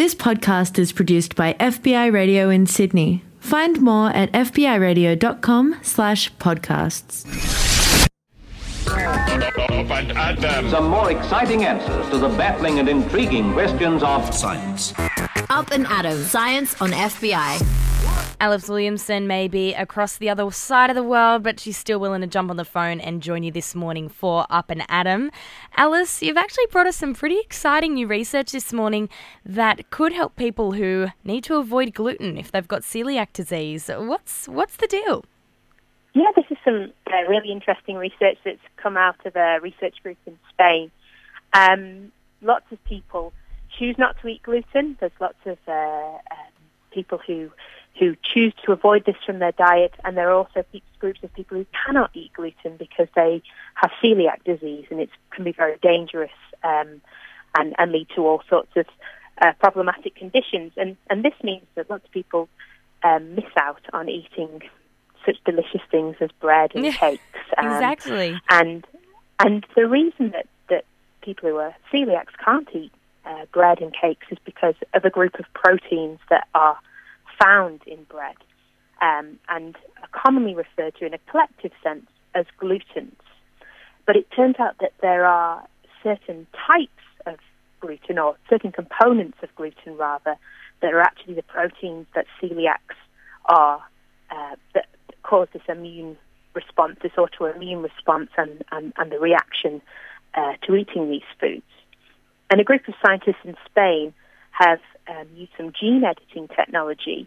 This podcast is produced by FBI Radio in Sydney. Find more at fbiradio.com slash podcasts. Up and Adam Some more exciting answers to the baffling and intriguing questions of Science. Up and Adam, Science on FBI. Alice Williamson may be across the other side of the world, but she's still willing to jump on the phone and join you this morning for Up and Adam. Alice, you've actually brought us some pretty exciting new research this morning that could help people who need to avoid gluten if they've got celiac disease. What's what's the deal? Yeah, this is some uh, really interesting research that's come out of a research group in Spain. Um, lots of people choose not to eat gluten. There's lots of uh, um, people who who choose to avoid this from their diet, and there are also groups of people who cannot eat gluten because they have celiac disease, and it can be very dangerous um, and, and lead to all sorts of uh, problematic conditions. And, and this means that lots of people um, miss out on eating such delicious things as bread and cakes. Um, exactly. And and the reason that, that people who are celiacs can't eat uh, bread and cakes is because of a group of proteins that are found in bread um, and are commonly referred to in a collective sense as glutens. But it turns out that there are certain types of gluten, or certain components of gluten rather, that are actually the proteins that celiacs are uh, that cause this immune response, this autoimmune response, and, and, and the reaction uh, to eating these foods. And a group of scientists in Spain have um, used some gene editing technology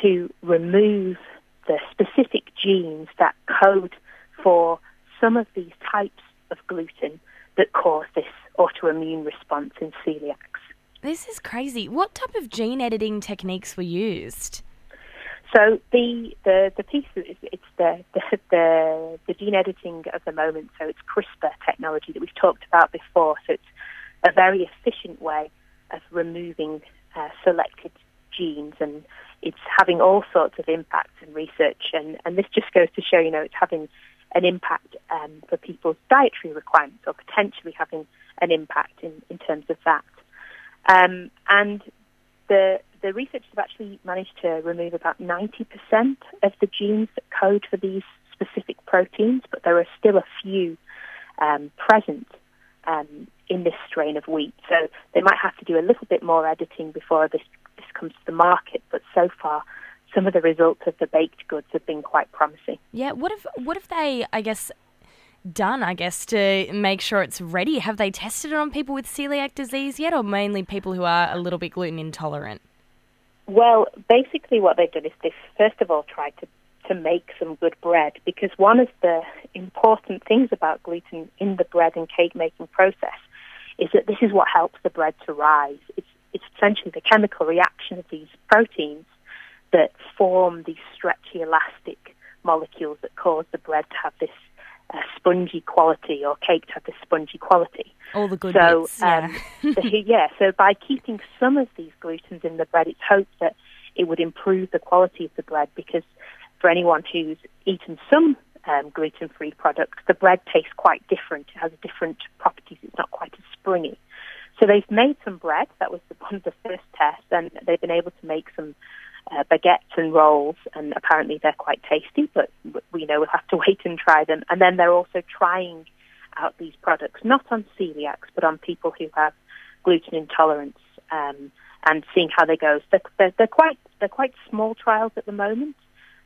to remove the specific genes that code for some of these types of gluten that cause this autoimmune response in celiacs. This is crazy. What type of gene editing techniques were used? So the the the piece is it's the, the the the gene editing of the moment. So it's CRISPR technology that we've talked about before. So it's a very efficient way of removing uh, selected genes, and it's having all sorts of impacts in research. And and this just goes to show, you know, it's having an impact um, for people's dietary requirements, or potentially having an impact in in terms of that. Um, and the the researchers have actually managed to remove about 90% of the genes that code for these specific proteins, but there are still a few um, present um, in this strain of wheat. So they might have to do a little bit more editing before this, this comes to the market, but so far, some of the results of the baked goods have been quite promising. Yeah, what if what if they, I guess, done, I guess, to make sure it's ready? Have they tested it on people with celiac disease yet, or mainly people who are a little bit gluten intolerant? Well, basically, what they've done is they've first of all tried to to make some good bread because one of the important things about gluten in the bread and cake making process is that this is what helps the bread to rise. It's it's essentially the chemical reaction of these proteins that form these stretchy, elastic molecules that cause the bread to have this uh, spongy quality or cake to have this spongy quality. All the good so, bits. Yeah. Um, the, yeah. So by keeping some of these glutens in the bread, it's hoped that it would improve the quality of the bread because for anyone who's eaten some um, gluten-free products, the bread tastes quite different. It has different properties. It's not quite as springy. So they've made some bread. That was the, one of the first tests, and they've been able to make some uh, baguettes and rolls, and apparently they're quite tasty. But we know we'll have to wait and try them. And then they're also trying out these products, not on celiacs, but on people who have gluten intolerance, um, and seeing how they go. So they're, they're quite they're quite small trials at the moment.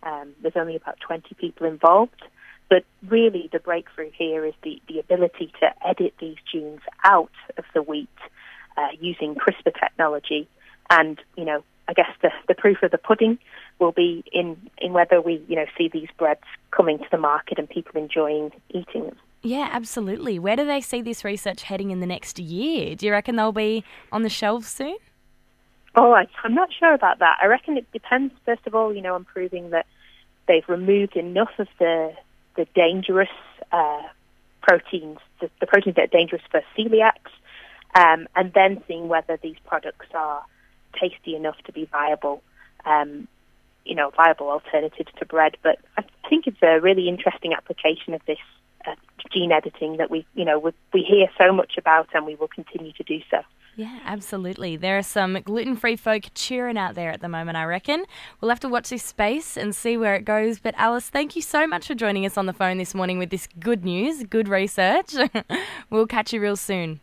Um, there's only about 20 people involved. But really, the breakthrough here is the, the ability to edit these genes out of the wheat uh, using CRISPR technology. And, you know, I guess the, the proof of the pudding will be in, in whether we, you know, see these breads coming to the market and people enjoying eating them. Yeah, absolutely. Where do they see this research heading in the next year? Do you reckon they'll be on the shelves soon? Oh, I, I'm not sure about that. I reckon it depends, first of all, you know, on proving that they've removed enough of the the dangerous uh, proteins, the, the, proteins that are dangerous for celiacs, um, and then seeing whether these products are tasty enough to be viable, um, you know, viable alternatives to bread. But I think it's a really interesting application of this uh, gene editing that we, you know, we, we hear so much about, and we will continue to do so. Yeah, absolutely. There are some gluten free folk cheering out there at the moment, I reckon. We'll have to watch this space and see where it goes. But Alice, thank you so much for joining us on the phone this morning with this good news, good research. we'll catch you real soon.